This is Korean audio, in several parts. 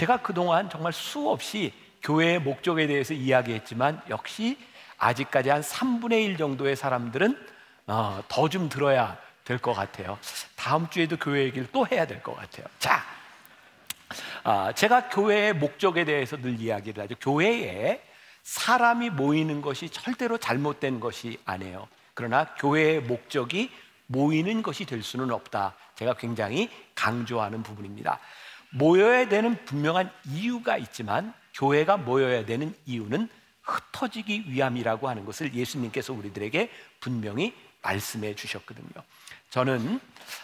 제가 그동안 정말 수없이 교회의 목적에 대해서 이야기했지만 역시 아직까지 한 3분의 1 정도의 사람들은 어, 더 좀 들어야 될 것 같아요. 다음 주에도 교회 얘기를 또 해야 될 것 같아요. 자, 아, 제가 교회의 목적에 대해서 늘 이야기를 하죠. 교회에 사람이 모이는 것이 절대로 잘못된 것이 아니에요. 그러나 교회의 목적이 모이는 것이 될 수는 없다. 제가 굉장히 강조하는 부분입니다. 모여야 되는 분명한 이유가 있지만 교회가 모여야 되는 이유는 흩어지기 위함이라고 하는 것을 예수님께서 우리들에게 분명히 말씀해 주셨거든요. 저는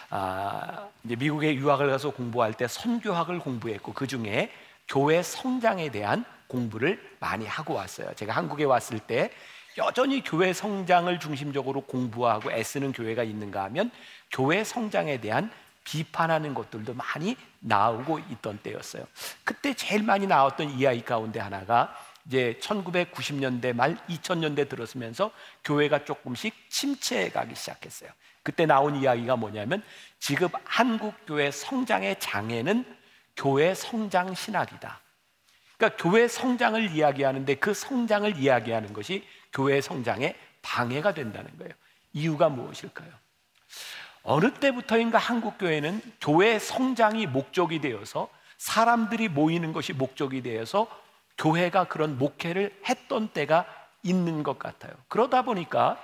아, 이제 미국에 유학을 가서 공부할 때 선교학을 공부했고 그 중에 교회 성장에 대한 공부를 많이 하고 왔어요. 제가 한국에 왔을 때 여전히 교회 성장을 중심적으로 공부하고 애쓰는 교회가 있는가 하면 교회 성장에 대한 비판하는 것들도 많이 나오고 있던 때였어요. 그때 제일 많이 나왔던 이야기 가운데 하나가 이제 1990년대 말 2000년대 들었으면서 교회가 조금씩 침체해 가기 시작했어요. 그때 나온 이야기가 뭐냐면 지금 한국 교회 성장의 장애는 교회 성장 신학이다. 그러니까 교회 성장을 이야기하는데 그 성장을 이야기하는 것이 교회 성장에 방해가 된다는 거예요. 이유가 무엇일까요? 어느 때부터인가 한국 교회는 교회 성장이 목적이 되어서 사람들이 모이는 것이 목적이 되어서 교회가 그런 목회를 했던 때가 있는 것 같아요. 그러다 보니까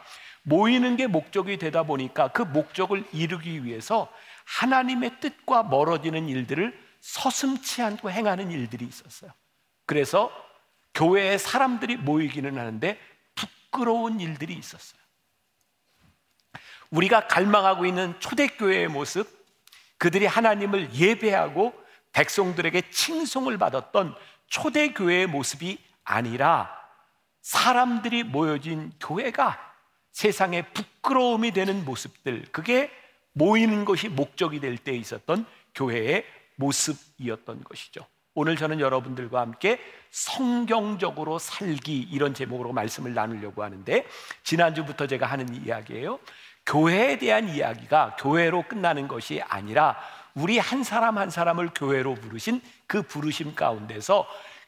모이는 게 목적이 되다 보니까 그 목적을 이루기 위해서 하나님의 뜻과 멀어지는 일들을 서슴치 않고 행하는 일들이 있었어요. 그래서 교회에 사람들이 모이기는 하는데 부끄러운 일들이 있었어요. 우리가 갈망하고 있는 초대교회의 모습, 그들이 하나님을 예배하고 백성들에게 칭송을 받았던 초대교회의 모습이 아니라 사람들이 모여진 교회가 세상에 부끄러움이 되는 모습들, 그게 모이는 것이 목적이 될 때 있었던 교회의 모습이었던 것이죠. 오늘 저는 여러분들과 함께 성경적으로 살기 이런 제목으로 말씀을 나누려고 하는데 지난주부터 제가 하는 이야기예요. 교회에 대한 이야기가 교회로 끝나는 것이 아니라 우리 한 사람 한 사람을 교회로 부르신 그 부르심 가운데서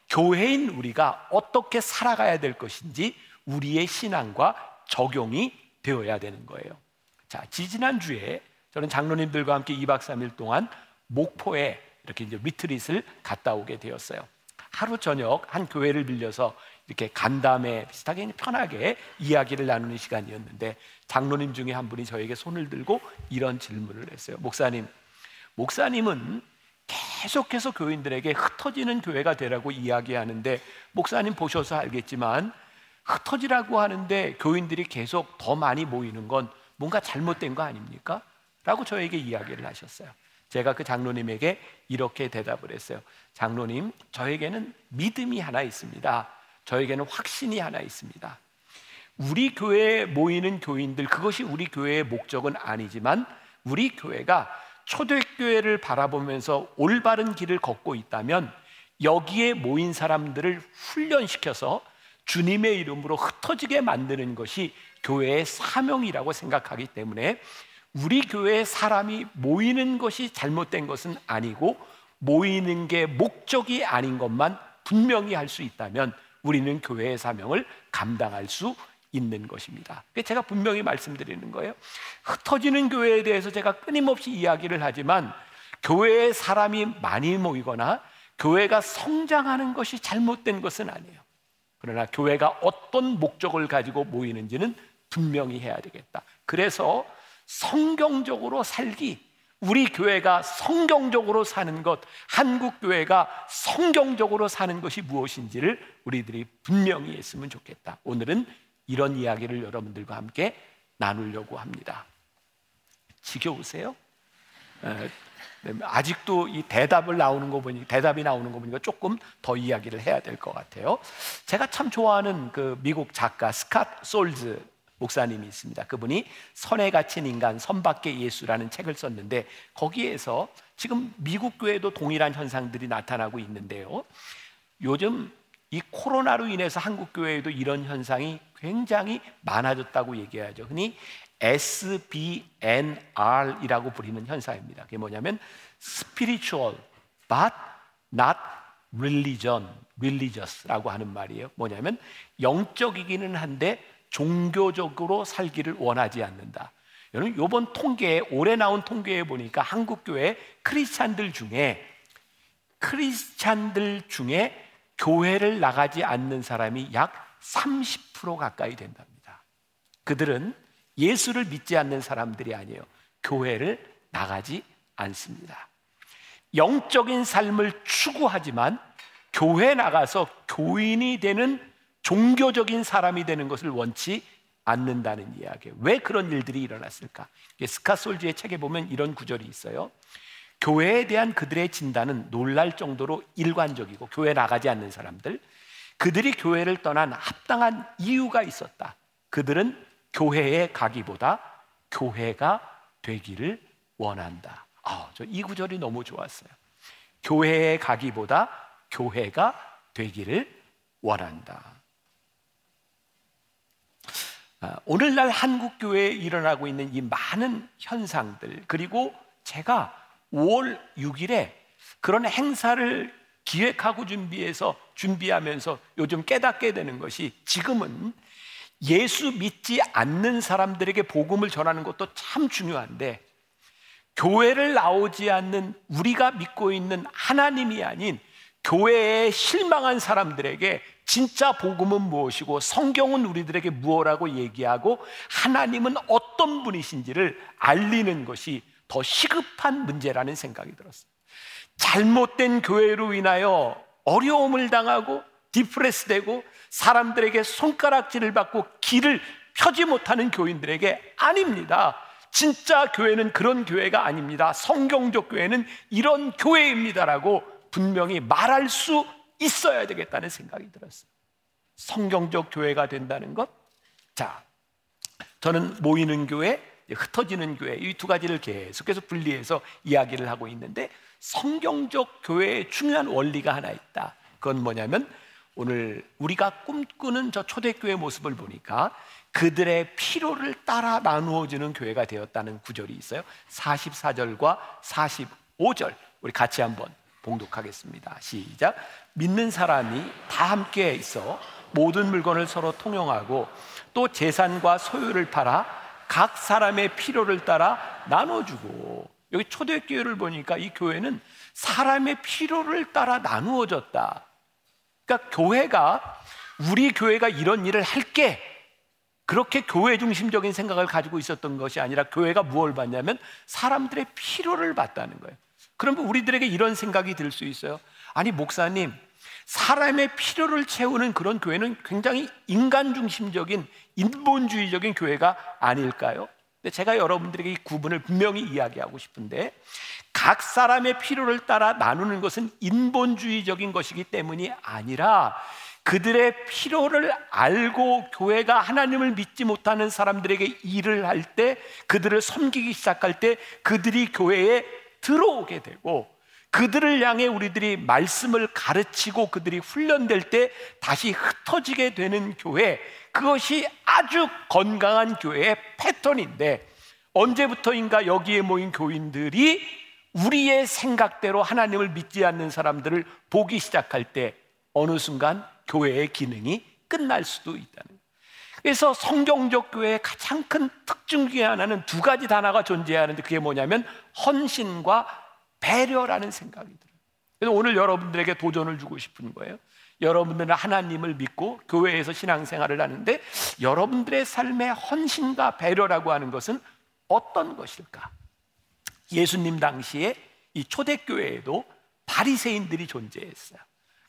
교회인 우리가 어떻게 살아가야 될 것인지 우리의 신앙과 적용이 되어야 되는 거예요. 자, 지지난주에 저는 장로님들과 함께 2박 3일 동안 목포에 이렇게 이제 리트릿을 갔다 오게 되었어요. 하루 저녁 한 교회를 빌려서 이렇게 간담회 비슷하게 편하게 이야기를 나누는 시간이었는데 장로님 중에 한 분이 저에게 손을 들고 이런 질문을 했어요. 목사님, 목사님은 계속해서 교인들에게 흩어지는 교회가 되라고 이야기하는데 목사님 보셔서 알겠지만 흩어지라고 하는데 교인들이 계속 더 많이 모이는 건 뭔가 잘못된 거 아닙니까? 라고 저에게 이야기를 하셨어요. 제가 그 장로님에게 이렇게 대답을 했어요. 장로님, 저에게는 믿음이 하나 있습니다. 저에게는 확신이 하나 있습니다. 우리 교회에 모이는 교인들, 그것이 우리 교회의 목적은 아니지만 우리 교회가 초대교회를 바라보면서 올바른 길을 걷고 있다면 여기에 모인 사람들을 훈련시켜서 주님의 이름으로 흩어지게 만드는 것이 교회의 사명이라고 생각하기 때문에 우리 교회에 사람이 모이는 것이 잘못된 것은 아니고 모이는 게 목적이 아닌 것만 분명히 할 수 있다면 우리는 교회의 사명을 감당할 수 있는 것입니다. 제가 분명히 말씀드리는 거예요. 흩어지는 교회에 대해서 제가 끊임없이 이야기를 하지만 교회에 사람이 많이 모이거나 교회가 성장하는 것이 잘못된 것은 아니에요. 그러나 교회가 어떤 목적을 가지고 모이는지는 분명히 해야 되겠다. 그래서 성경적으로 살기, 우리 교회가 성경적으로 사는 것, 한국 교회가 성경적으로 사는 것이 무엇인지를 우리들이 분명히 했으면 좋겠다. 오늘은 이런 이야기를 여러분들과 함께 나누려고 합니다. 지겨우세요? 네, 아직도 이 대답을 나오는 거 보니 대답이 나오는 거 보니까 조금 더 이야기를 해야 될 것 같아요. 제가 참 좋아하는 그 미국 작가 스캇 솔즈 목사님이 있습니다. 그분이 선에 갇힌 인간, 선밖의 예수라는 책을 썼는데 거기에서 지금 미국 교회도 동일한 현상들이 나타나고 있는데요. 요즘 이 코로나로 인해서 한국 교회에도 이런 현상이 굉장히 많아졌다고 얘기하죠. 흔히 SBNR이라고 부르는 현상입니다. 그게 뭐냐면 spiritual but not religion, religious라고 하는 말이에요. 뭐냐면 영적이기는 한데 종교적으로 살기를 원하지 않는다. 여러분 이번 통계에 올해 나온 통계에 보니까 한국 교회 크리스찬들 중에 크리스찬들 중에 교회를 나가지 않는 사람이 약 30% 가까이 된답니다. 그들은 예수를 믿지 않는 사람들이 아니에요. 교회를 나가지 않습니다. 영적인 삶을 추구하지만 교회 나가서 교인이 되는 종교적인 사람이 되는 것을 원치 않는다는 이야기예요. 왜 그런 일들이 일어났을까? 스카솔즈의 책에 보면 이런 구절이 있어요. 교회에 대한 그들의 진단은 놀랄 정도로 일관적이고 교회 나가지 않는 사람들, 그들이 교회를 떠난 합당한 이유가 있었다. 그들은 교회에 가기보다 교회가 되기를 원한다. 아, 저 이 구절이 너무 좋았어요. 교회에 가기보다 교회가 되기를 원한다. 아, 오늘날 한국 교회에 일어나고 있는 이 많은 현상들 그리고 제가 5월 6일에 그런 행사를 기획하고 준비해서 준비하면서 요즘 깨닫게 되는 것이 지금은 예수 믿지 않는 사람들에게 복음을 전하는 것도 참 중요한데 교회를 나오지 않는 우리가 믿고 있는 하나님이 아닌 교회에 실망한 사람들에게 진짜 복음은 무엇이고 성경은 우리들에게 무엇라고 얘기하고 하나님은 어떤 분이신지를 알리는 것이 더 시급한 문제라는 생각이 들었어요. 잘못된 교회로 인하여 어려움을 당하고 디프레스 되고 사람들에게 손가락질을 받고 길을 펴지 못하는 교인들에게 아닙니다. 진짜 교회는 그런 교회가 아닙니다. 성경적 교회는 이런 교회입니다라고 분명히 말할 수 있어야 되겠다는 생각이 들었어요. 성경적 교회가 된다는 것. 자, 저는 모이는 교회, 흩어지는 교회 이 두 가지를 계속해서 분리해서 이야기를 하고 있는데 성경적 교회의 중요한 원리가 하나 있다. 그건 뭐냐면 오늘 우리가 꿈꾸는 저 초대교회 모습을 보니까 그들의 필요를 따라 나누어지는 교회가 되었다는 구절이 있어요. 44절과 45절 우리 같이 한번 봉독하겠습니다. 시작. 믿는 사람이 다 함께 있어 모든 물건을 서로 통용하고 또 재산과 소유를 팔아 각 사람의 필요를 따라 나눠주고 여기 초대교회를 보니까 이 교회는 사람의 필요를 따라 나누어졌다. 그러니까 교회가 우리 교회가 이런 일을 할게 그렇게 교회 중심적인 생각을 가지고 있었던 것이 아니라 교회가 무엇을 받냐면 사람들의 필요를 받다는 거예요. 그러면 우리들에게 이런 생각이 들 수 있어요. 아니 목사님, 사람의 필요를 채우는 그런 교회는 굉장히 인간 중심적인 인본주의적인 교회가 아닐까요? 근데 제가 여러분들에게 이 구분을 분명히 이야기하고 싶은데 각 사람의 필요를 따라 나누는 것은 인본주의적인 것이기 때문이 아니라 그들의 필요를 알고 교회가 하나님을 믿지 못하는 사람들에게 일을 할 때 그들을 섬기기 시작할 때 그들이 교회에 들어오게 되고 그들을 향해 우리들이 말씀을 가르치고 그들이 훈련될 때 다시 흩어지게 되는 교회 그것이 아주 건강한 교회의 패턴인데 언제부터인가 여기에 모인 교인들이 우리의 생각대로 하나님을 믿지 않는 사람들을 보기 시작할 때 어느 순간 교회의 기능이 끝날 수도 있다는. 그래서 성경적 교회의 가장 큰 특징 중에 하나는 두 가지 단어가 존재하는데 그게 뭐냐면 헌신과 배려라는 생각이 들어요. 그래서 오늘 여러분들에게 도전을 주고 싶은 거예요. 여러분들은 하나님을 믿고 교회에서 신앙생활을 하는데 여러분들의 삶의 헌신과 배려라고 하는 것은 어떤 것일까? 예수님 당시에 이 초대교회에도 바리새인들이 존재했어요.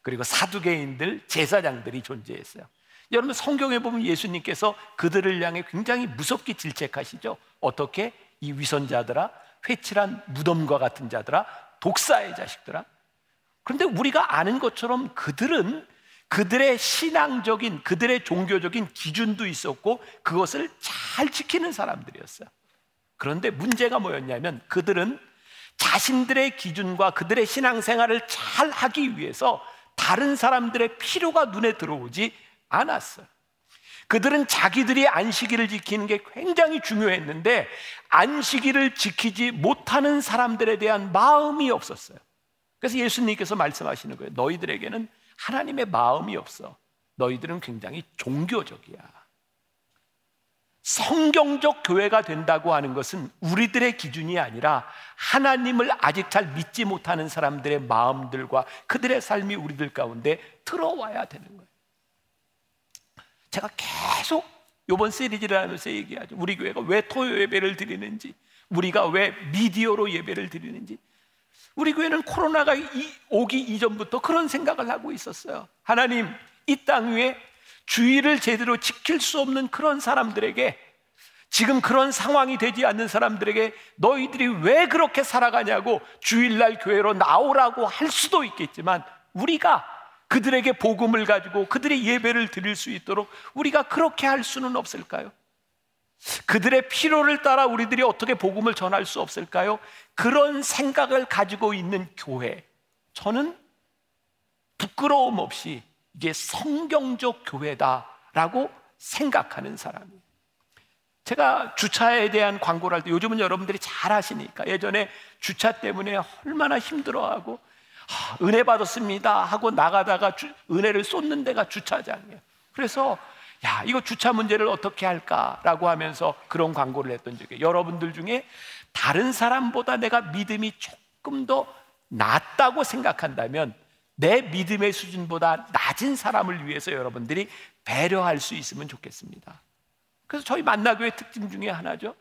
그리고 사두개인들, 제사장들이 존재했어요. 여러분 성경에 보면 예수님께서 그들을 향해 굉장히 무섭게 질책하시죠. 어떻게 이 위선자들아, 회칠한 무덤과 같은 자들아, 독사의 자식들아. 그런데 우리가 아는 것처럼 그들은 그들의 신앙적인, 그들의 종교적인 기준도 있었고 그것을 잘 지키는 사람들이었어요. 그런데 문제가 뭐였냐면 그들은 자신들의 기준과 그들의 신앙생활을 잘 하기 위해서 다른 사람들의 필요가 눈에 들어오지 않았어요. 그들은 자기들이 안식일을 지키는 게 굉장히 중요했는데 안식일을 지키지 못하는 사람들에 대한 마음이 없었어요. 그래서 예수님께서 말씀하시는 거예요. 너희들에게는 하나님의 마음이 없어. 너희들은 굉장히 종교적이야. 성경적 교회가 된다고 하는 것은 우리들의 기준이 아니라 하나님을 아직 잘 믿지 못하는 사람들의 마음들과 그들의 삶이 우리들 가운데 들어와야 되는 거예요. 제가 계속 이번 시리즈를 하면서 얘기하죠. 우리 교회가 왜 토요 예배를 드리는지, 우리가 왜 미디어로 예배를 드리는지. 우리 교회는 코로나가 오기 이전부터 그런 생각을 하고 있었어요. 하나님, 이 땅 위에 주의를 제대로 지킬 수 없는 그런 사람들에게 지금 그런 상황이 되지 않는 사람들에게 너희들이 왜 그렇게 살아가냐고 주일날 교회로 나오라고 할 수도 있겠지만 우리가 그들에게 복음을 가지고 그들의 예배를 드릴 수 있도록 우리가 그렇게 할 수는 없을까요? 그들의 필요를 따라 우리들이 어떻게 복음을 전할 수 없을까요? 그런 생각을 가지고 있는 교회. 저는 부끄러움 없이 이게 성경적 교회다라고 생각하는 사람이에요. 제가 주차에 대한 광고를 할 때 요즘은 여러분들이 잘 아시니까 예전에 주차 때문에 얼마나 힘들어하고 아, 은혜 받았습니다 하고 나가다가 주, 은혜를 쏟는 데가 주차장이에요. 그래서 야 이거 주차 문제를 어떻게 할까라고 하면서 그런 광고를 했던 적이 여러분들 중에 다른 사람보다 내가 믿음이 조금 더 낫다고 생각한다면 내 믿음의 수준보다 낮은 사람을 위해서 여러분들이 배려할 수 있으면 좋겠습니다. 그래서 저희 만나교회 특징 중에 하나죠.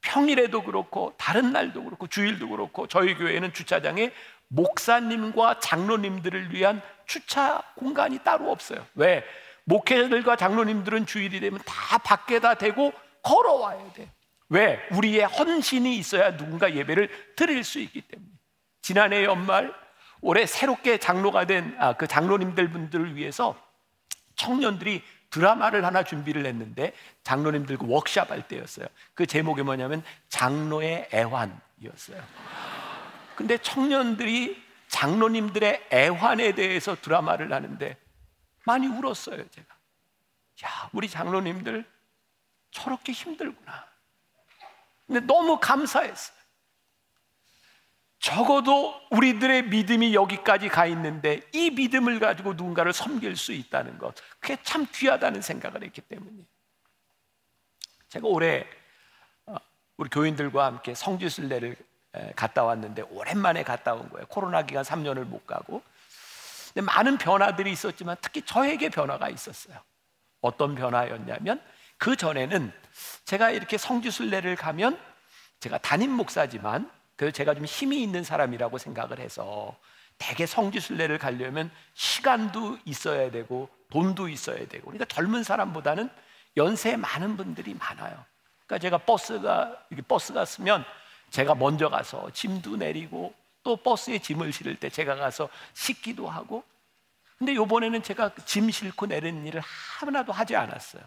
평일에도 그렇고 다른 날도 그렇고 주일도 그렇고 저희 교회는 주차장에 목사님과 장로님들을 위한 주차 공간이 따로 없어요. 왜? 목회자들과 장로님들은 주일이 되면 다 밖에다 대고 걸어와야 돼. 왜? 우리의 헌신이 있어야 누군가 예배를 드릴 수 있기 때문에. 지난해 연말 올해 새롭게 장로가 된그 아, 장로님들 분들을 위해서 청년들이 드라마를 하나 준비를 했는데 장로님들 그 워크샵 할 때였어요. 그 제목이 뭐냐면 장로의 애환이었어요. 근데 청년들이 장로님들의 애환에 대해서 드라마를 하는데 많이 울었어요, 제가. 야, 우리 장로님들 저렇게 힘들구나. 근데 너무 감사했어요. 적어도 우리들의 믿음이 여기까지 가 있는데 이 믿음을 가지고 누군가를 섬길 수 있다는 것 그게 참 귀하다는 생각을 했기 때문에 제가 올해 어, 우리 교인들과 함께 성지순례를 갔다 왔는데 오랜만에 갔다 온 거예요. 코로나 기간 3년을 못 가고. 근데 많은 변화들이 있었지만 특히 저에게 변화가 있었어요. 어떤 변화였냐면 그 전에는 제가 이렇게 성지순례를 가면 제가 담임 목사지만 그래서 제가 좀 힘이 있는 사람이라고 생각을 해서 대개 성지순례를 가려면 시간도 있어야 되고 돈도 있어야 되고. 그러니까 젊은 사람보다는 연세 많은 분들이 많아요. 그러니까 제가 버스가 이렇게 버스가 쓰면 제가 먼저 가서 짐도 내리고 또 버스에 짐을 실을 때 제가 가서 싣기도 하고 근데 요번에는 제가 짐 싣고 내리는 일을 하나도 하지 않았어요.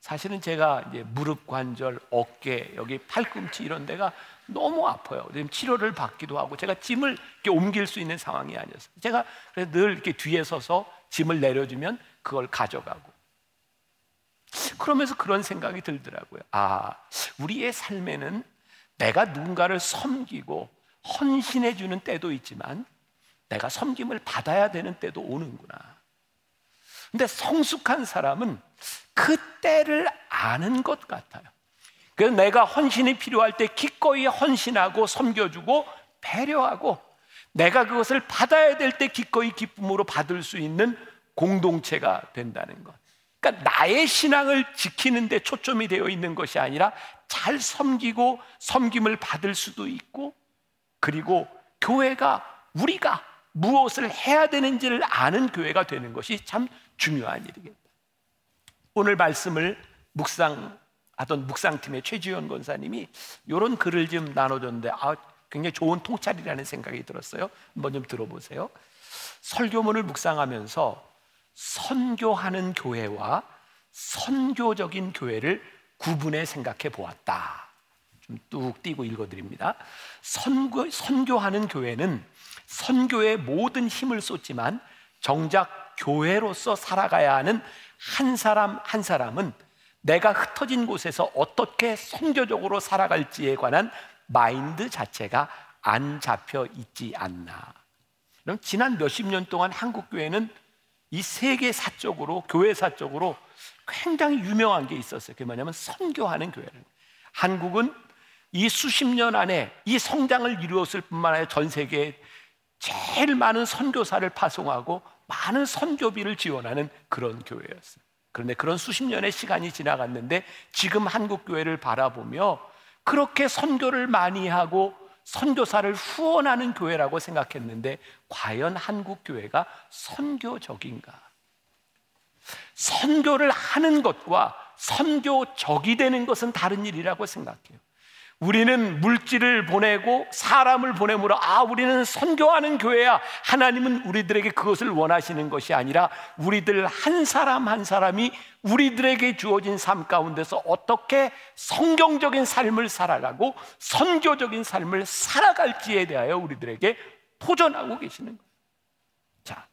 사실은 제가 이제 무릎 관절, 어깨, 여기 팔꿈치 이런 데가 너무 아파요. 지금 치료를 받기도 하고 제가 짐을 이렇게 옮길 수 있는 상황이 아니었어요. 제가 그래서 늘 이렇게 뒤에 서서 짐을 내려주면 그걸 가져가고. 그러면서 그런 생각이 들더라고요. 아, 우리의 삶에는 내가 누군가를 섬기고 헌신해 주는 때도 있지만 내가 섬김을 받아야 되는 때도 오는구나. 근데 성숙한 사람은 그 때를 아는 것 같아요. 그래서 내가 헌신이 필요할 때 기꺼이 헌신하고 섬겨주고 배려하고 내가 그것을 받아야 될 때 기꺼이 기쁨으로 받을 수 있는 공동체가 된다는 것. 그러니까 나의 신앙을 지키는 데 초점이 되어 있는 것이 아니라 잘 섬기고 섬김을 받을 수도 있고 그리고 교회가 우리가 무엇을 해야 되는지를 아는 교회가 되는 것이 참 중요한 일이겠다. 오늘 말씀을 묵상 하던 묵상팀의 최지현 권사님이 이런 글을 좀 나눠줬는데 아, 굉장히 좋은 통찰이라는 생각이 들었어요. 한번 좀 들어보세요. 설교문을 묵상하면서 선교하는 교회와 선교적인 교회를 구분해 생각해 보았다. 좀 뚝 띄고 읽어드립니다. 선교, 선교하는 교회는 선교에 모든 힘을 쏟지만 정작 교회로서 살아가야 하는 한 사람 한 사람은 내가 흩어진 곳에서 어떻게 선교적으로 살아갈지에 관한 마인드 자체가 안 잡혀 있지 않나. 그럼 지난 몇십 년 동안 한국 교회는 이 세계 사적으로 교회 사적으로 굉장히 유명한 게 있었어요. 그게 뭐냐면 선교하는 교회를. 한국은 이 수십 년 안에 이 성장을 이루었을 뿐만 아니라 전 세계에 제일 많은 선교사를 파송하고 많은 선교비를 지원하는 그런 교회였어요. 그런데 그런 수십 년의 시간이 지나갔는데 지금 한국 교회를 바라보며 그렇게 선교를 많이 하고 선교사를 후원하는 교회라고 생각했는데 과연 한국 교회가 선교적인가? 선교를 하는 것과 선교적이 되는 것은 다른 일이라고 생각해요. 우리는 물질을 보내고 사람을 보내므로 아 우리는 선교하는 교회야 하나님은 우리들에게 그것을 원하시는 것이 아니라 우리들 한 사람 한 사람이 우리들에게 주어진 삶 가운데서 어떻게 성경적인 삶을 살아가고 선교적인 삶을 살아갈지에 대하여 우리들에게 도전하고 계시는 거예요. 자,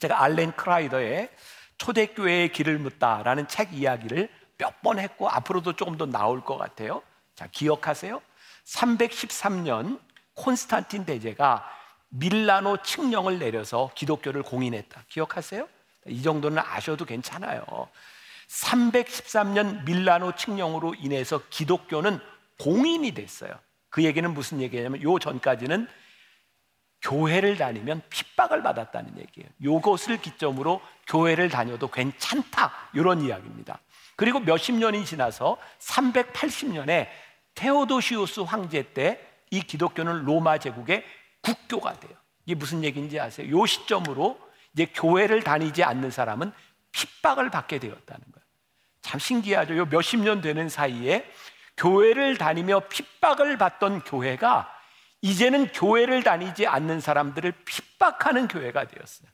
제가 알렌 크라이더의 초대교회의 길을 묻다라는 책 이야기를 몇 번 했고 앞으로도 조금 더 나올 것 같아요. 자, 기억하세요? 313년 콘스탄틴 대제가 밀라노 칙령을 내려서 기독교를 공인했다. 기억하세요? 이 정도는 아셔도 괜찮아요. 313년 밀라노 칙령으로 인해서 기독교는 공인이 됐어요. 그 얘기는 무슨 얘기냐면 요 전까지는 교회를 다니면 핍박을 받았다는 얘기예요. 요것을 기점으로 교회를 다녀도 괜찮다. 이런 이야기입니다. 그리고 몇십 년이 지나서 380년에 테오도시우스 황제 때 이 기독교는 로마 제국의 국교가 돼요. 이게 무슨 얘기인지 아세요? 요 시점으로 이제 교회를 다니지 않는 사람은 핍박을 받게 되었다는 거예요. 참 신기하죠. 요 몇십 년 되는 사이에 교회를 다니며 핍박을 받던 교회가 이제는 교회를 다니지 않는 사람들을 핍박하는 교회가 되었어요.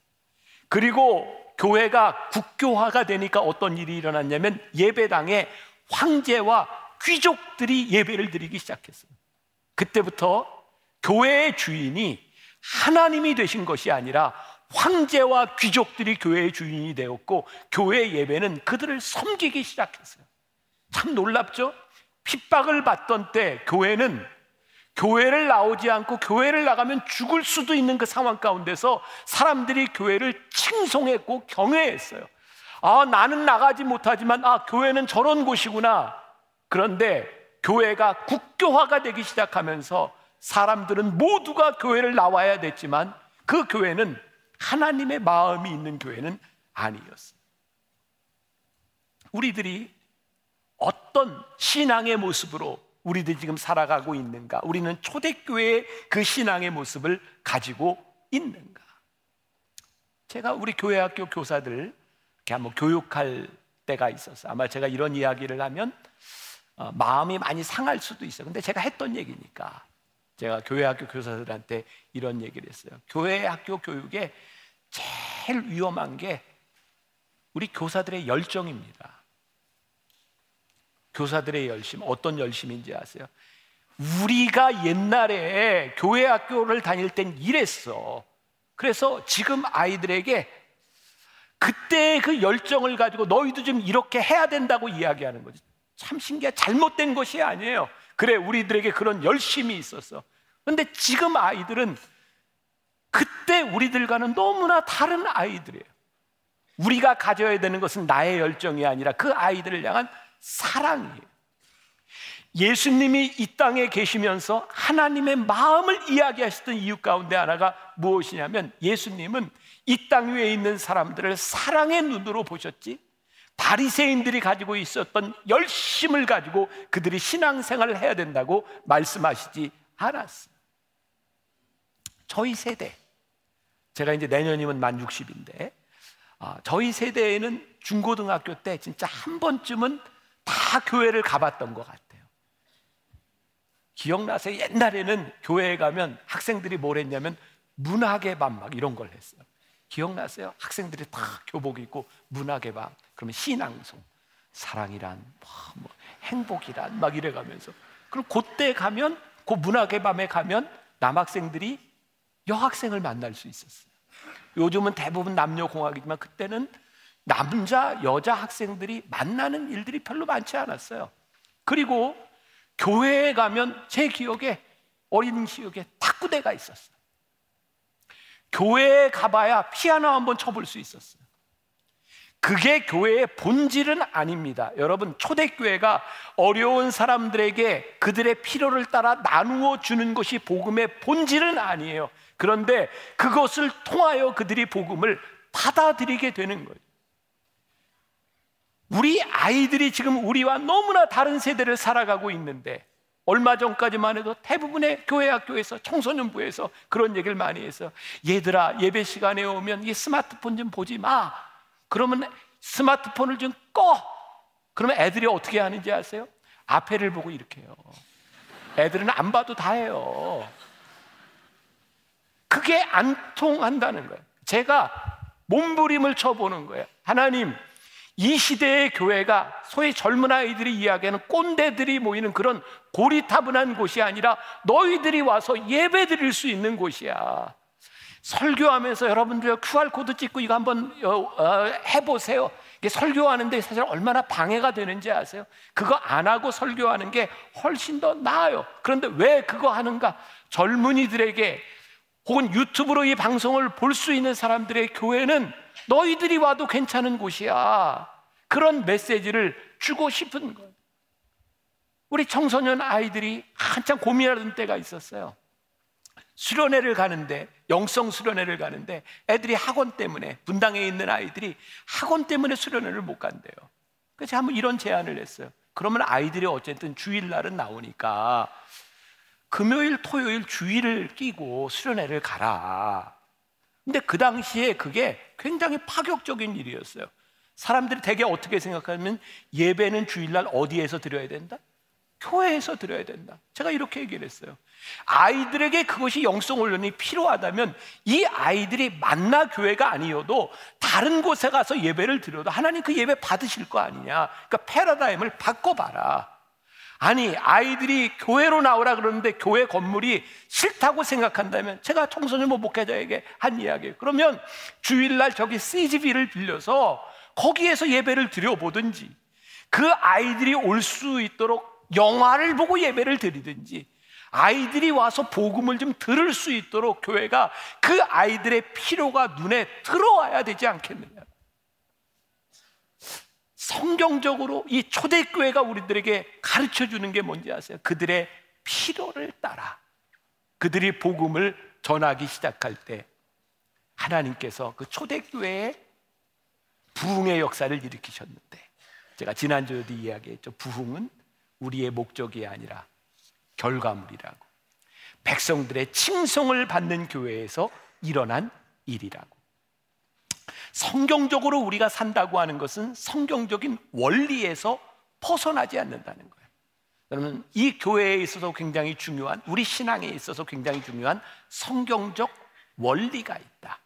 그리고 교회가 국교화가 되니까 어떤 일이 일어났냐면 예배당에 황제와 귀족들이 예배를 드리기 시작했어요. 그때부터 교회의 주인이 하나님이 되신 것이 아니라 황제와 귀족들이 교회의 주인이 되었고 교회 예배는 그들을 섬기기 시작했어요. 참 놀랍죠? 핍박을 받던 때 교회는 교회를 나오지 않고 교회를 나가면 죽을 수도 있는 그 상황 가운데서 사람들이 교회를 칭송했고 경외했어요. 아, 나는 나가지 못하지만 아, 교회는 저런 곳이구나. 그런데 교회가 국교화가 되기 시작하면서 사람들은 모두가 교회를 나와야 됐지만 그 교회는 하나님의 마음이 있는 교회는 아니었어요. 우리들이 어떤 신앙의 모습으로 우리들이 지금 살아가고 있는가? 우리는 초대교회의 그 신앙의 모습을 가지고 있는가? 제가 우리 교회 학교 교사들 이렇게 한번 교육할 때가 있었어요. 아마 제가 이런 이야기를 하면 어, 마음이 많이 상할 수도 있어요. 근데 제가 했던 얘기니까 제가 교회 학교 교사들한테 이런 얘기를 했어요. 교회 학교 교육에 제일 위험한 게 우리 교사들의 열정입니다. 교사들의 열심, 어떤 열심인지 아세요? 우리가 옛날에 교회 학교를 다닐 땐 이랬어. 그래서 지금 아이들에게 그때 그 열정을 가지고 너희도 좀 이렇게 해야 된다고 이야기하는 거지. 참 신기해. 잘못된 것이 아니에요. 그래, 우리들에게 그런 열심이 있었어. 근데 지금 아이들은 그때 우리들과는 너무나 다른 아이들이에요. 우리가 가져야 되는 것은 나의 열정이 아니라 그 아이들을 향한 사랑이에요. 예수님이 이 땅에 계시면서 하나님의 마음을 이야기하셨던 이유 가운데 하나가 무엇이냐면 예수님은 이 땅 위에 있는 사람들을 사랑의 눈으로 보셨지 바리새인들이 가지고 있었던 열심을 가지고 그들이 신앙생활을 해야 된다고 말씀하시지 않았어요. 저희 세대, 제가 이제 내년이면 만 60인데, 아, 저희 세대에는 중고등학교 때 진짜 한 번쯤은 다 교회를 가봤던 것 같아요. 기억나세요? 옛날에는 교회에 가면 학생들이 뭘 했냐면 문학의 밤 막 이런 걸 했어요. 기억나세요? 학생들이 다 교복 입고 문학의 밤. 그러면 신앙송, 사랑이란, 뭐, 뭐 행복이란 막 이래가면서. 그럼 그때 가면 그 문학의 밤에 가면 남학생들이 여학생을 만날 수 있었어요. 요즘은 대부분 남녀 공학이지만 그때는 남자 여자 학생들이 만나는 일들이 별로 많지 않았어요. 그리고 교회에 가면 제 기억에 어린 시역에 탁구대가 있었어요. 교회에 가봐야 피아노 한번 쳐볼 수 있었어요. 그게 교회의 본질은 아닙니다. 여러분, 초대교회가 어려운 사람들에게 그들의 필요를 따라 나누어 주는 것이 복음의 본질은 아니에요. 그런데 그것을 통하여 그들이 복음을 받아들이게 되는 거예요. 우리 아이들이 지금 우리와 너무나 다른 세대를 살아가고 있는데 얼마 전까지만 해도 대부분의 교회 학교에서 청소년부에서 그런 얘기를 많이 해서 얘들아 예배 시간에 오면 이 스마트폰 좀 보지 마. 그러면 스마트폰을 좀 꺼. 그러면 애들이 어떻게 하는지 아세요? 앞에를 보고 이렇게 해요. 애들은 안 봐도 다 해요. 그게 안 통한다는 거예요. 제가 몸부림을 쳐보는 거예요. 하나님, 이 시대의 교회가 소위 젊은 아이들이 이야기하는 꼰대들이 모이는 그런 고리타분한 곳이 아니라 너희들이 와서 예배 드릴 수 있는 곳이야. 설교하면서 여러분들 QR코드 찍고 이거 한번 어, 어, 해보세요. 설교하는데 사실 얼마나 방해가 되는지 아세요? 그거 안 하고 설교하는 게 훨씬 더 나아요. 그런데 왜 그거 하는가? 젊은이들에게 혹은 유튜브로 이 방송을 볼 수 있는 사람들의 교회는 너희들이 와도 괜찮은 곳이야. 그런 메시지를 주고 싶은 거예요. 우리 청소년 아이들이 한참 고민하던 때가 있었어요. 수련회를 가는데 영성 수련회를 가는데 애들이 학원 때문에 분당에 있는 아이들이 학원 때문에 수련회를 못 간대요. 그래서 한번 이런 제안을 했어요. 그러면 아이들이 어쨌든 주일날은 나오니까 금요일, 토요일 주일을 끼고 수련회를 가라. 근데 그 당시에 그게 굉장히 파격적인 일이었어요. 사람들이 대개 어떻게 생각하면 예배는 주일날 어디에서 드려야 된다? 교회에서 드려야 된다. 제가 이렇게 얘기를 했어요. 아이들에게 그것이 영성 훈련이 필요하다면 이 아이들이 만나 교회가 아니어도 다른 곳에 가서 예배를 드려도 하나님 그 예배 받으실 거 아니냐. 그러니까 패러다임을 바꿔봐라. 아니, 아이들이 교회로 나오라 그러는데 교회 건물이 싫다고 생각한다면 제가 청소년부 목회자에게 한 이야기예요. 그러면 주일날 저기 CGV를 빌려서 거기에서 예배를 드려보든지 그 아이들이 올 수 있도록 영화를 보고 예배를 드리든지 아이들이 와서 복음을 좀 들을 수 있도록 교회가 그 아이들의 필요가 눈에 들어와야 되지 않겠느냐. 성경적으로 이 초대교회가 우리들에게 가르쳐 주는 게 뭔지 아세요? 그들의 필요를 따라 그들이 복음을 전하기 시작할 때 하나님께서 그 초대교회에 부흥의 역사를 일으키셨는데 제가 지난주에도 이야기했죠. 부흥은 우리의 목적이 아니라 결과물이라고. 백성들의 칭송을 받는 교회에서 일어난 일이라고. 성경적으로 우리가 산다고 하는 것은 성경적인 원리에서 벗어나지 않는다는 거예요. 여러분, 이 교회에 있어서 굉장히 중요한, 우리 신앙에 있어서 굉장히 중요한 성경적 원리가 있다.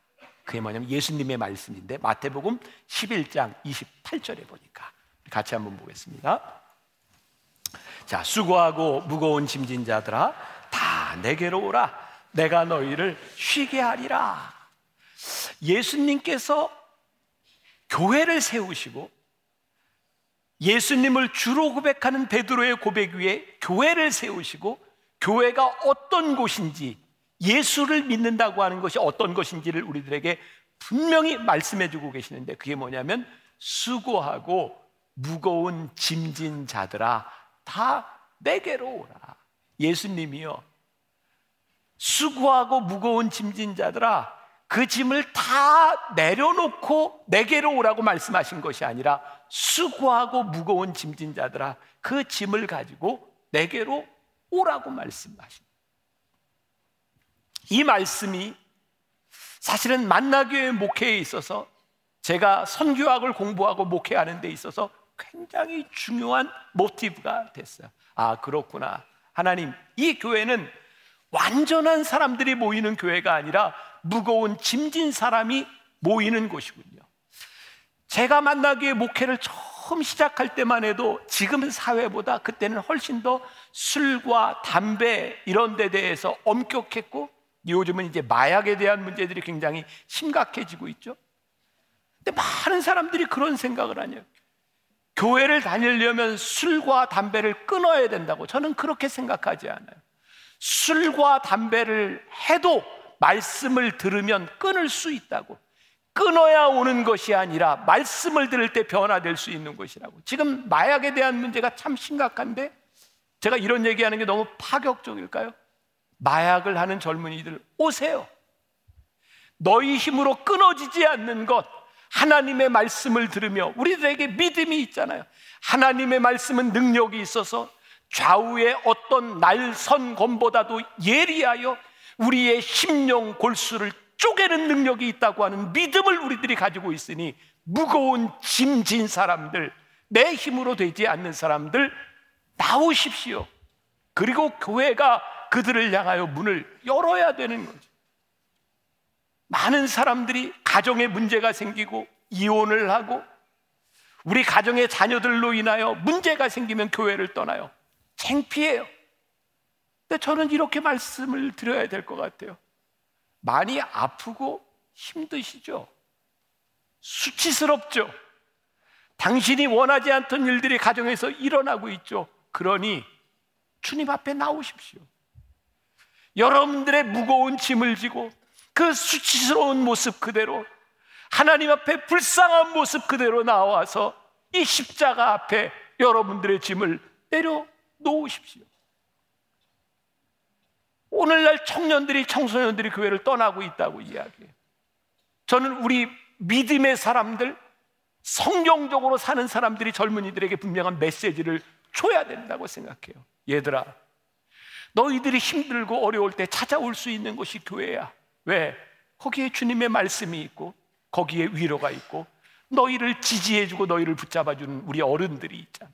그게 뭐냐면 예수님의 말씀인데 마태복음 11장 28절에 보니까 같이 한번 보겠습니다. 자, 수고하고 무거운 짐진 자들아, 다 내게로 오라. 내가 너희를 쉬게 하리라. 예수님께서 교회를 세우시고 예수님을 주로 고백하는 베드로의 고백 위에 교회를 세우시고 교회가 어떤 곳인지 예수를 믿는다고 하는 것이 어떤 것인지를 우리들에게 분명히 말씀해 주고 계시는데 그게 뭐냐면 수고하고 무거운 짐진 자들아 다 내게로 오라. 예수님이요. 수고하고 무거운 짐진 자들아, 그 짐을 다 내려놓고 내게로 오라고 말씀하신 것이 아니라 수고하고 무거운 짐진 자들아, 그 짐을 가지고 내게로 오라고 말씀하신. 이 말씀이 사실은 만나교회 목회에 있어서 제가 선교학을 공부하고 목회하는 데 있어서 굉장히 중요한 모티브가 됐어요. 아, 그렇구나. 하나님, 이 교회는 완전한 사람들이 모이는 교회가 아니라 무거운 짐진 사람이 모이는 곳이군요. 제가 만나기에 목회를 처음 시작할 때만 해도 지금 사회보다 그때는 훨씬 더 술과 담배 이런 데 대해서 엄격했고 요즘은 이제 마약에 대한 문제들이 굉장히 심각해지고 있죠. 근데 많은 사람들이 그런 생각을 하냐. 교회를 다니려면 술과 담배를 끊어야 된다고 저는 그렇게 생각하지 않아요. 술과 담배를 해도 말씀을 들으면 끊을 수 있다고. 끊어야 오는 것이 아니라 말씀을 들을 때 변화될 수 있는 것이라고. 지금 마약에 대한 문제가 참 심각한데 제가 이런 얘기하는 게 너무 파격적일까요? 마약을 하는 젊은이들 오세요. 너희 힘으로 끊어지지 않는 것 하나님의 말씀을 들으며 우리들에게 믿음이 있잖아요. 하나님의 말씀은 능력이 있어서 좌우의 어떤 날선검보다도 예리하여 우리의 심령 골수를 쪼개는 능력이 있다고 하는 믿음을 우리들이 가지고 있으니 무거운 짐진 사람들, 내 힘으로 되지 않는 사람들 나오십시오. 그리고 교회가 그들을 향하여 문을 열어야 되는 거죠. 많은 사람들이 가정에 문제가 생기고 이혼을 하고 우리 가정의 자녀들로 인하여 문제가 생기면 교회를 떠나요. 창피해요. 근데 저는 이렇게 말씀을 드려야 될 것 같아요. 많이 아프고 힘드시죠? 수치스럽죠? 당신이 원하지 않던 일들이 가정에서 일어나고 있죠. 그러니 주님 앞에 나오십시오. 여러분들의 무거운 짐을 지고 그 수치스러운 모습 그대로 하나님 앞에 불쌍한 모습 그대로 나와서 이 십자가 앞에 여러분들의 짐을 내려 놓으십시오. 오늘날 청년들이 청소년들이 교회를 떠나고 있다고 이야기해요. 저는 우리 믿음의 사람들, 성경적으로 사는 사람들이 젊은이들에게 분명한 메시지를 줘야 된다고 생각해요. 얘들아, 너희들이 힘들고 어려울 때 찾아올 수 있는 곳이 교회야. 왜? 거기에 주님의 말씀이 있고, 거기에 위로가 있고, 너희를 지지해주고 너희를 붙잡아주는 우리 어른들이 있잖아.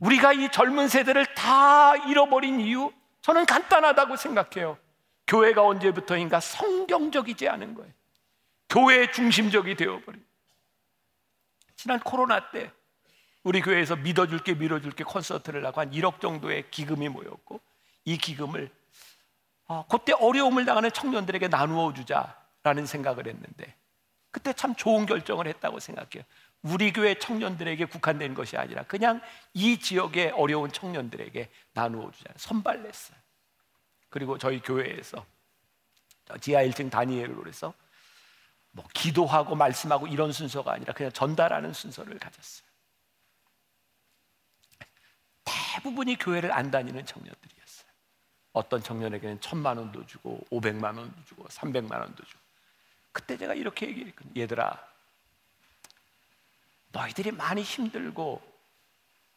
우리가 이 젊은 세대를 다 잃어버린 이유, 저는 간단하다고 생각해요. 교회가 언제부터인가 성경적이지 않은 거예요. 교회 중심적이 되어버린. 지난 코로나 때 우리 교회에서 믿어줄게 밀어줄게 콘서트를 하고 한 1억 정도의 기금이 모였고 이 기금을 어, 그때 어려움을 당하는 청년들에게 나누어 주자라는 생각을 했는데 그때 참 좋은 결정을 했다고 생각해요. 우리 교회 청년들에게 국한된 것이 아니라 그냥 이 지역의 어려운 청년들에게 나누어 주자. 선발냈어요. 그리고 저희 교회에서 지하 1층 다니엘로 해서 뭐 기도하고 말씀하고 이런 순서가 아니라 그냥 전달하는 순서를 가졌어요. 대부분이 교회를 안 다니는 청년들이었어요. 어떤 청년에게는 천만 원도 주고 오백만 원도 주고 삼백만 원도 주고 그때 제가 이렇게 얘기했거든요. 얘들아 너희들이 많이 힘들고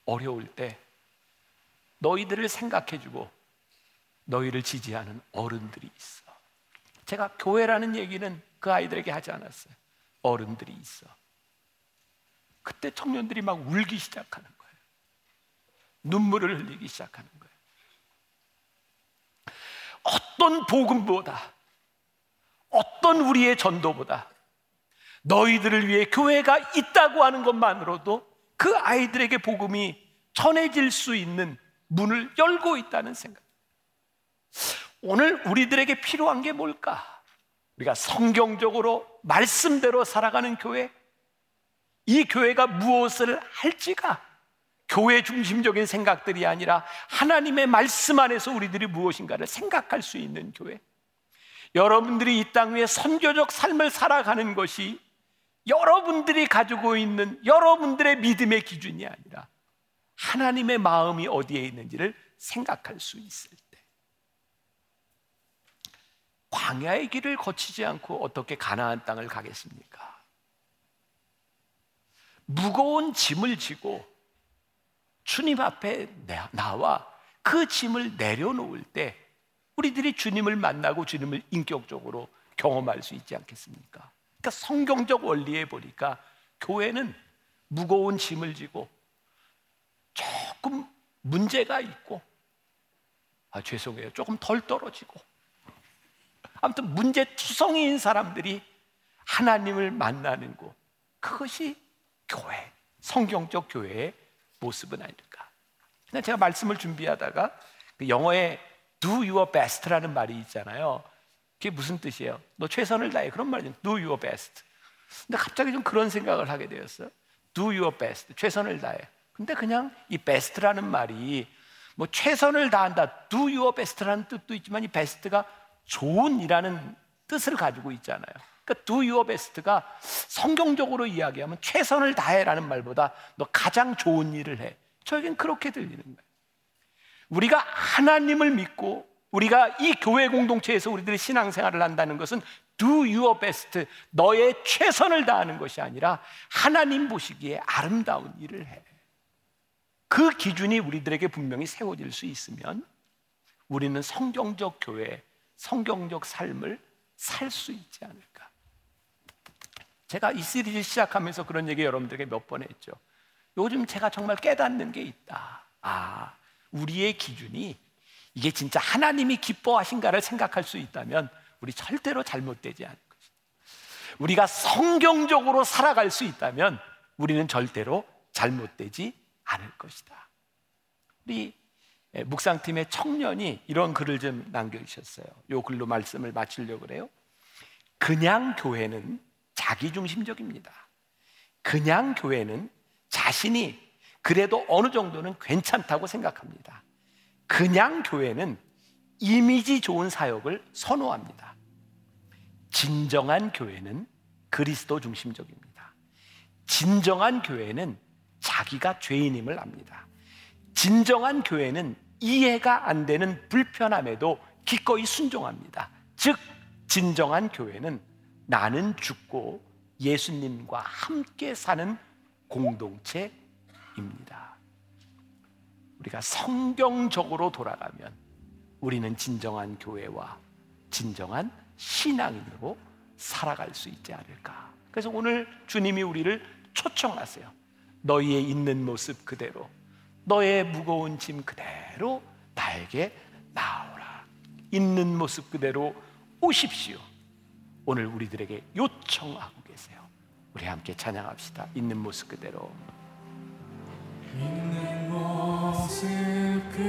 어려울 때 너희들을 생각해주고 너희를 지지하는 어른들이 있어. 제가 교회라는 얘기는 그 아이들에게 하지 않았어요. 어른들이 있어. 그때 청년들이 막 울기 시작하는 거예요. 눈물을 흘리기 시작하는 거예요. 어떤 복음보다, 어떤 우리의 전도보다 너희들을 위해 교회가 있다고 하는 것만으로도 그 아이들에게 복음이 전해질 수 있는 문을 열고 있다는 생각. 오늘 우리들에게 필요한 게 뭘까? 우리가 성경적으로 말씀대로 살아가는 교회, 이 교회가 무엇을 할지가 교회 중심적인 생각들이 아니라 하나님의 말씀 안에서 우리들이 무엇인가를 생각할 수 있는 교회. 여러분들이 이 땅 위에 선교적 삶을 살아가는 것이 여러분들이 가지고 있는 여러분들의 믿음의 기준이 아니라 하나님의 마음이 어디에 있는지를 생각할 수 있을 때 광야의 길을 거치지 않고 어떻게 가나안 땅을 가겠습니까? 무거운 짐을 지고 주님 앞에 나와 그 짐을 내려놓을 때 우리들이 주님을 만나고 주님을 인격적으로 경험할 수 있지 않겠습니까? 그러니까 성경적 원리에 보니까 교회는 무거운 짐을 지고 조금 문제가 있고 아 죄송해요. 조금 덜 떨어지고. 아무튼 문제투성이인 사람들이 하나님을 만나는 곳. 그것이 교회 성경적 교회의 모습은 아닐까. 제가 말씀을 준비하다가 그 영어에 do your best라는 말이 있잖아요 그게 무슨 뜻이에요? 너 최선을 다해. 그런 말이죠. Do your best. 근데 갑자기 좀 그런 생각을 하게 되었어요. Do your best. 최선을 다해. 근데 그냥 이 best라는 말이 뭐 최선을 다한다, do your best라는 뜻도 있지만 이 best가 좋은이라는 뜻을 가지고 있잖아요. 그러니까 do your best가 성경적으로 이야기하면 최선을 다해라는 말보다 너 가장 좋은 일을 해. 저에겐 그렇게 들리는 거예요. 우리가 하나님을 믿고 우리가 이 교회 공동체에서 우리들의 신앙생활을 한다는 것은 do your best, 너의 최선을 다하는 것이 아니라 하나님 보시기에 아름다운 일을 해. 그 기준이 우리들에게 분명히 세워질 수 있으면 우리는 성경적 교회, 성경적 삶을 살 수 있지 않을까. 제가 이 시리즈 시작하면서 그런 얘기 여러분들에게 몇 번 했죠. 요즘 제가 정말 깨닫는 게 있다. 아, 우리의 기준이 이게 진짜 하나님이 기뻐하신가를 생각할 수 있다면 우리 절대로 잘못되지 않을 것이다. 우리가 성경적으로 살아갈 수 있다면 우리는 절대로 잘못되지 않을 것이다. 우리 묵상팀의 청년이 이런 글을 좀 남겨주셨어요. 이 글로 말씀을 마치려고 그래요. 그냥 교회는 자기중심적입니다. 그냥 교회는 자신이 그래도 어느 정도는 괜찮다고 생각합니다. 그냥 교회는 이미지 좋은 사역을 선호합니다. 진정한 교회는 그리스도 중심적입니다. 진정한 교회는 자기가 죄인임을 압니다. 진정한 교회는 이해가 안 되는 불편함에도 기꺼이 순종합니다. 즉, 진정한 교회는 나는 죽고 예수님과 함께 사는 공동체입니다. 우리가 성경적으로 돌아가면 우리는 진정한 교회와 진정한 신앙인으로 살아갈 수 있지 않을까. 그래서 오늘 주님이 우리를 초청하세요. 너희의 있는 모습 그대로, 너의 무거운 짐 그대로 나에게 나오라. 있는 모습 그대로 오십시오. 오늘 우리들에게 요청하고 계세요. 우리 함께 찬양합시다. 있는 모습 그대로. 있는 모습 그대로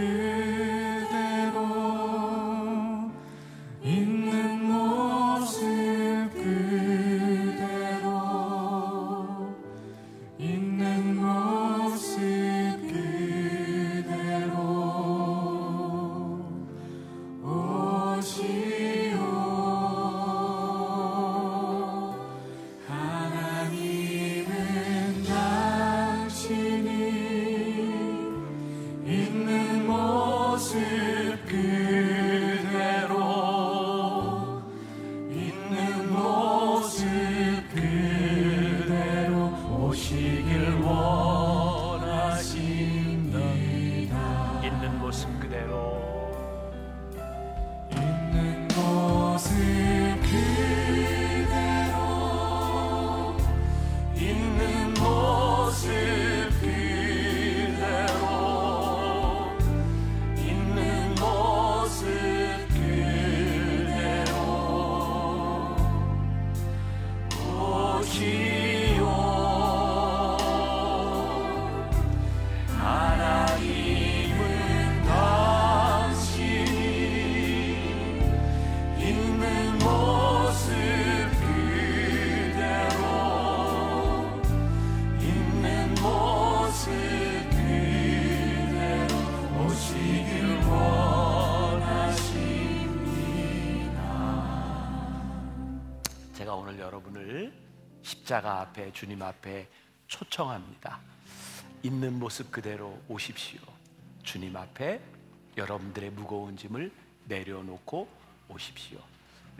십자가 앞에 주님 앞에 초청합니다. 있는 모습 그대로 오십시오. 주님 앞에 여러분들의 무거운 짐을 내려놓고 오십시오.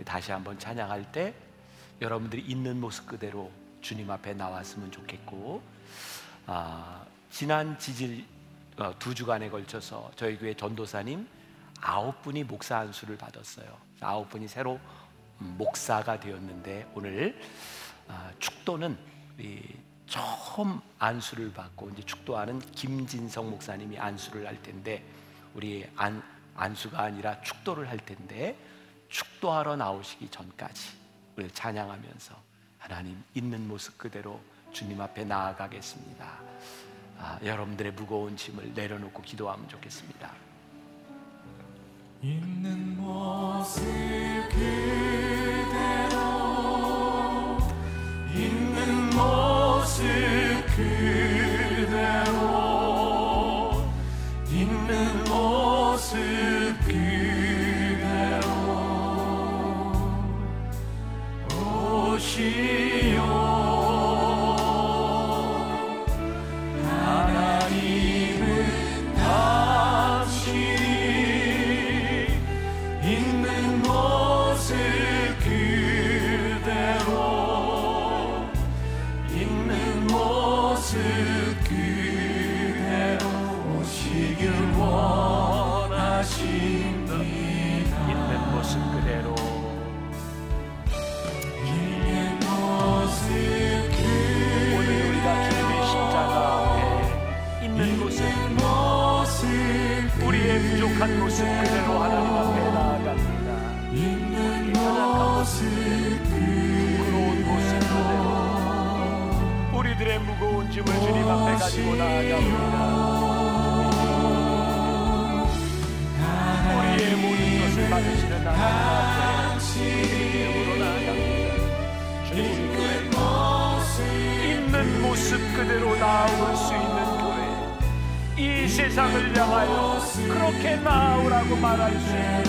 다시 한번 찬양할 때 여러분들이 있는 모습 그대로 주님 앞에 나왔으면 좋겠고 아, 지난 지질 어, 두 주간에 걸쳐서 저희 교회 전도사님 아홉 분이 목사 안수를 받았어요. 아홉 분이 새로 음, 목사가 되었는데 오늘 아, 축도는 이 처음 안수를 받고 이제 축도하는 김진성 목사님이 안수를 할 텐데 우리 안 안수가 아니라 축도를 할 텐데 축도하러 나오시기 전까지 우리 찬양하면서 하나님 있는 모습 그대로 주님 앞에 나아가겠습니다. 아, 여러분들의 무거운 짐을 내려놓고 기도하면 좋겠습니다. 있는 모습 그대로 이 세상을 향하여 그렇게 나오라고 말할 수 있는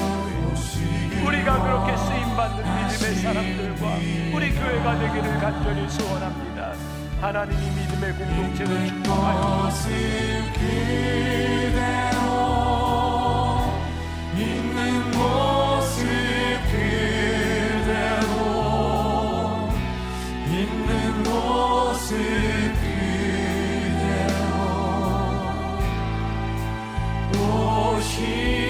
우리가 그렇게 쓰임받는 믿음의 사람들과 우리 교회가 되기를 간절히 소원합니다. 하나님이 믿음의 공동체를 축복하여 있는 모습 그대로 있는 모습 오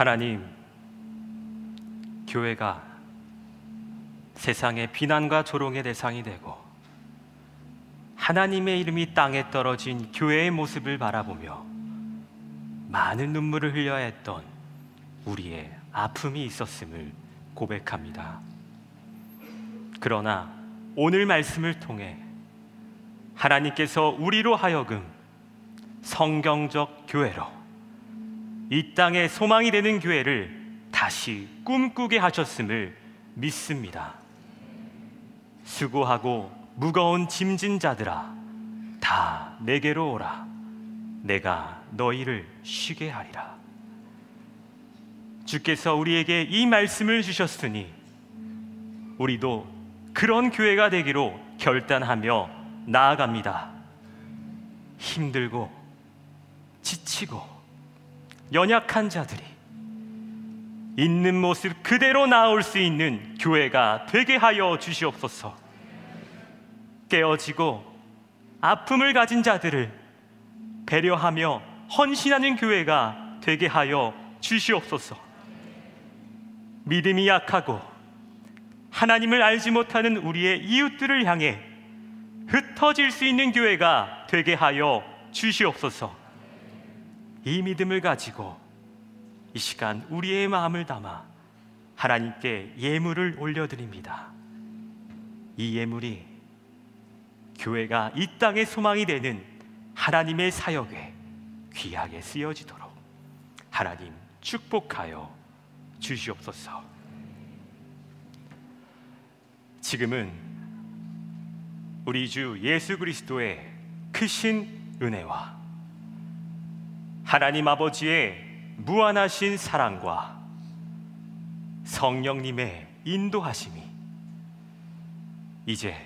하나님, 교회가 세상의 비난과 조롱의 대상이 되고 하나님의 이름이 땅에 떨어진 교회의 모습을 바라보며 많은 눈물을 흘려야 했던 우리의 아픔이 있었음을 고백합니다. 그러나 오늘 말씀을 통해 하나님께서 우리로 하여금 성경적 교회로 이 땅에 소망이 되는 교회를 다시 꿈꾸게 하셨음을 믿습니다. 수고하고 무거운 짐진 자들아, 다 내게로 오라. 내가 너희를 쉬게 하리라. 주께서 우리에게 이 말씀을 주셨으니 우리도 그런 교회가 되기로 결단하며 나아갑니다. 힘들고 지치고 연약한 자들이 있는 모습 그대로 나올 수 있는 교회가 되게 하여 주시옵소서. 깨어지고 아픔을 가진 자들을 배려하며 헌신하는 교회가 되게 하여 주시옵소서. 믿음이 약하고 하나님을 알지 못하는 우리의 이웃들을 향해 흩어질 수 있는 교회가 되게 하여 주시옵소서. 이 믿음을 가지고 이 시간 우리의 마음을 담아 하나님께 예물을 올려드립니다. 이 예물이 교회가 이 땅의 소망이 되는 하나님의 사역에 귀하게 쓰여지도록 하나님 축복하여 주시옵소서. 지금은 우리 주 예수 그리스도의 크신 은혜와 하나님 아버지의 무한하신 사랑과 성령님의 인도하심이 이제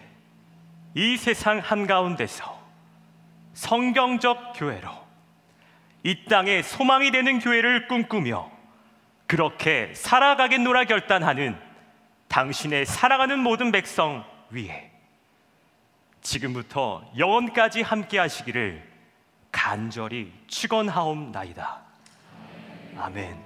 이 세상 한가운데서 성경적 교회로 이 땅에 소망이 되는 교회를 꿈꾸며 그렇게 살아가겠노라 결단하는 당신의 사랑하는 모든 백성 위에 지금부터 영원까지 함께 하시기를 간절히 축원하옵나이다. 아멘.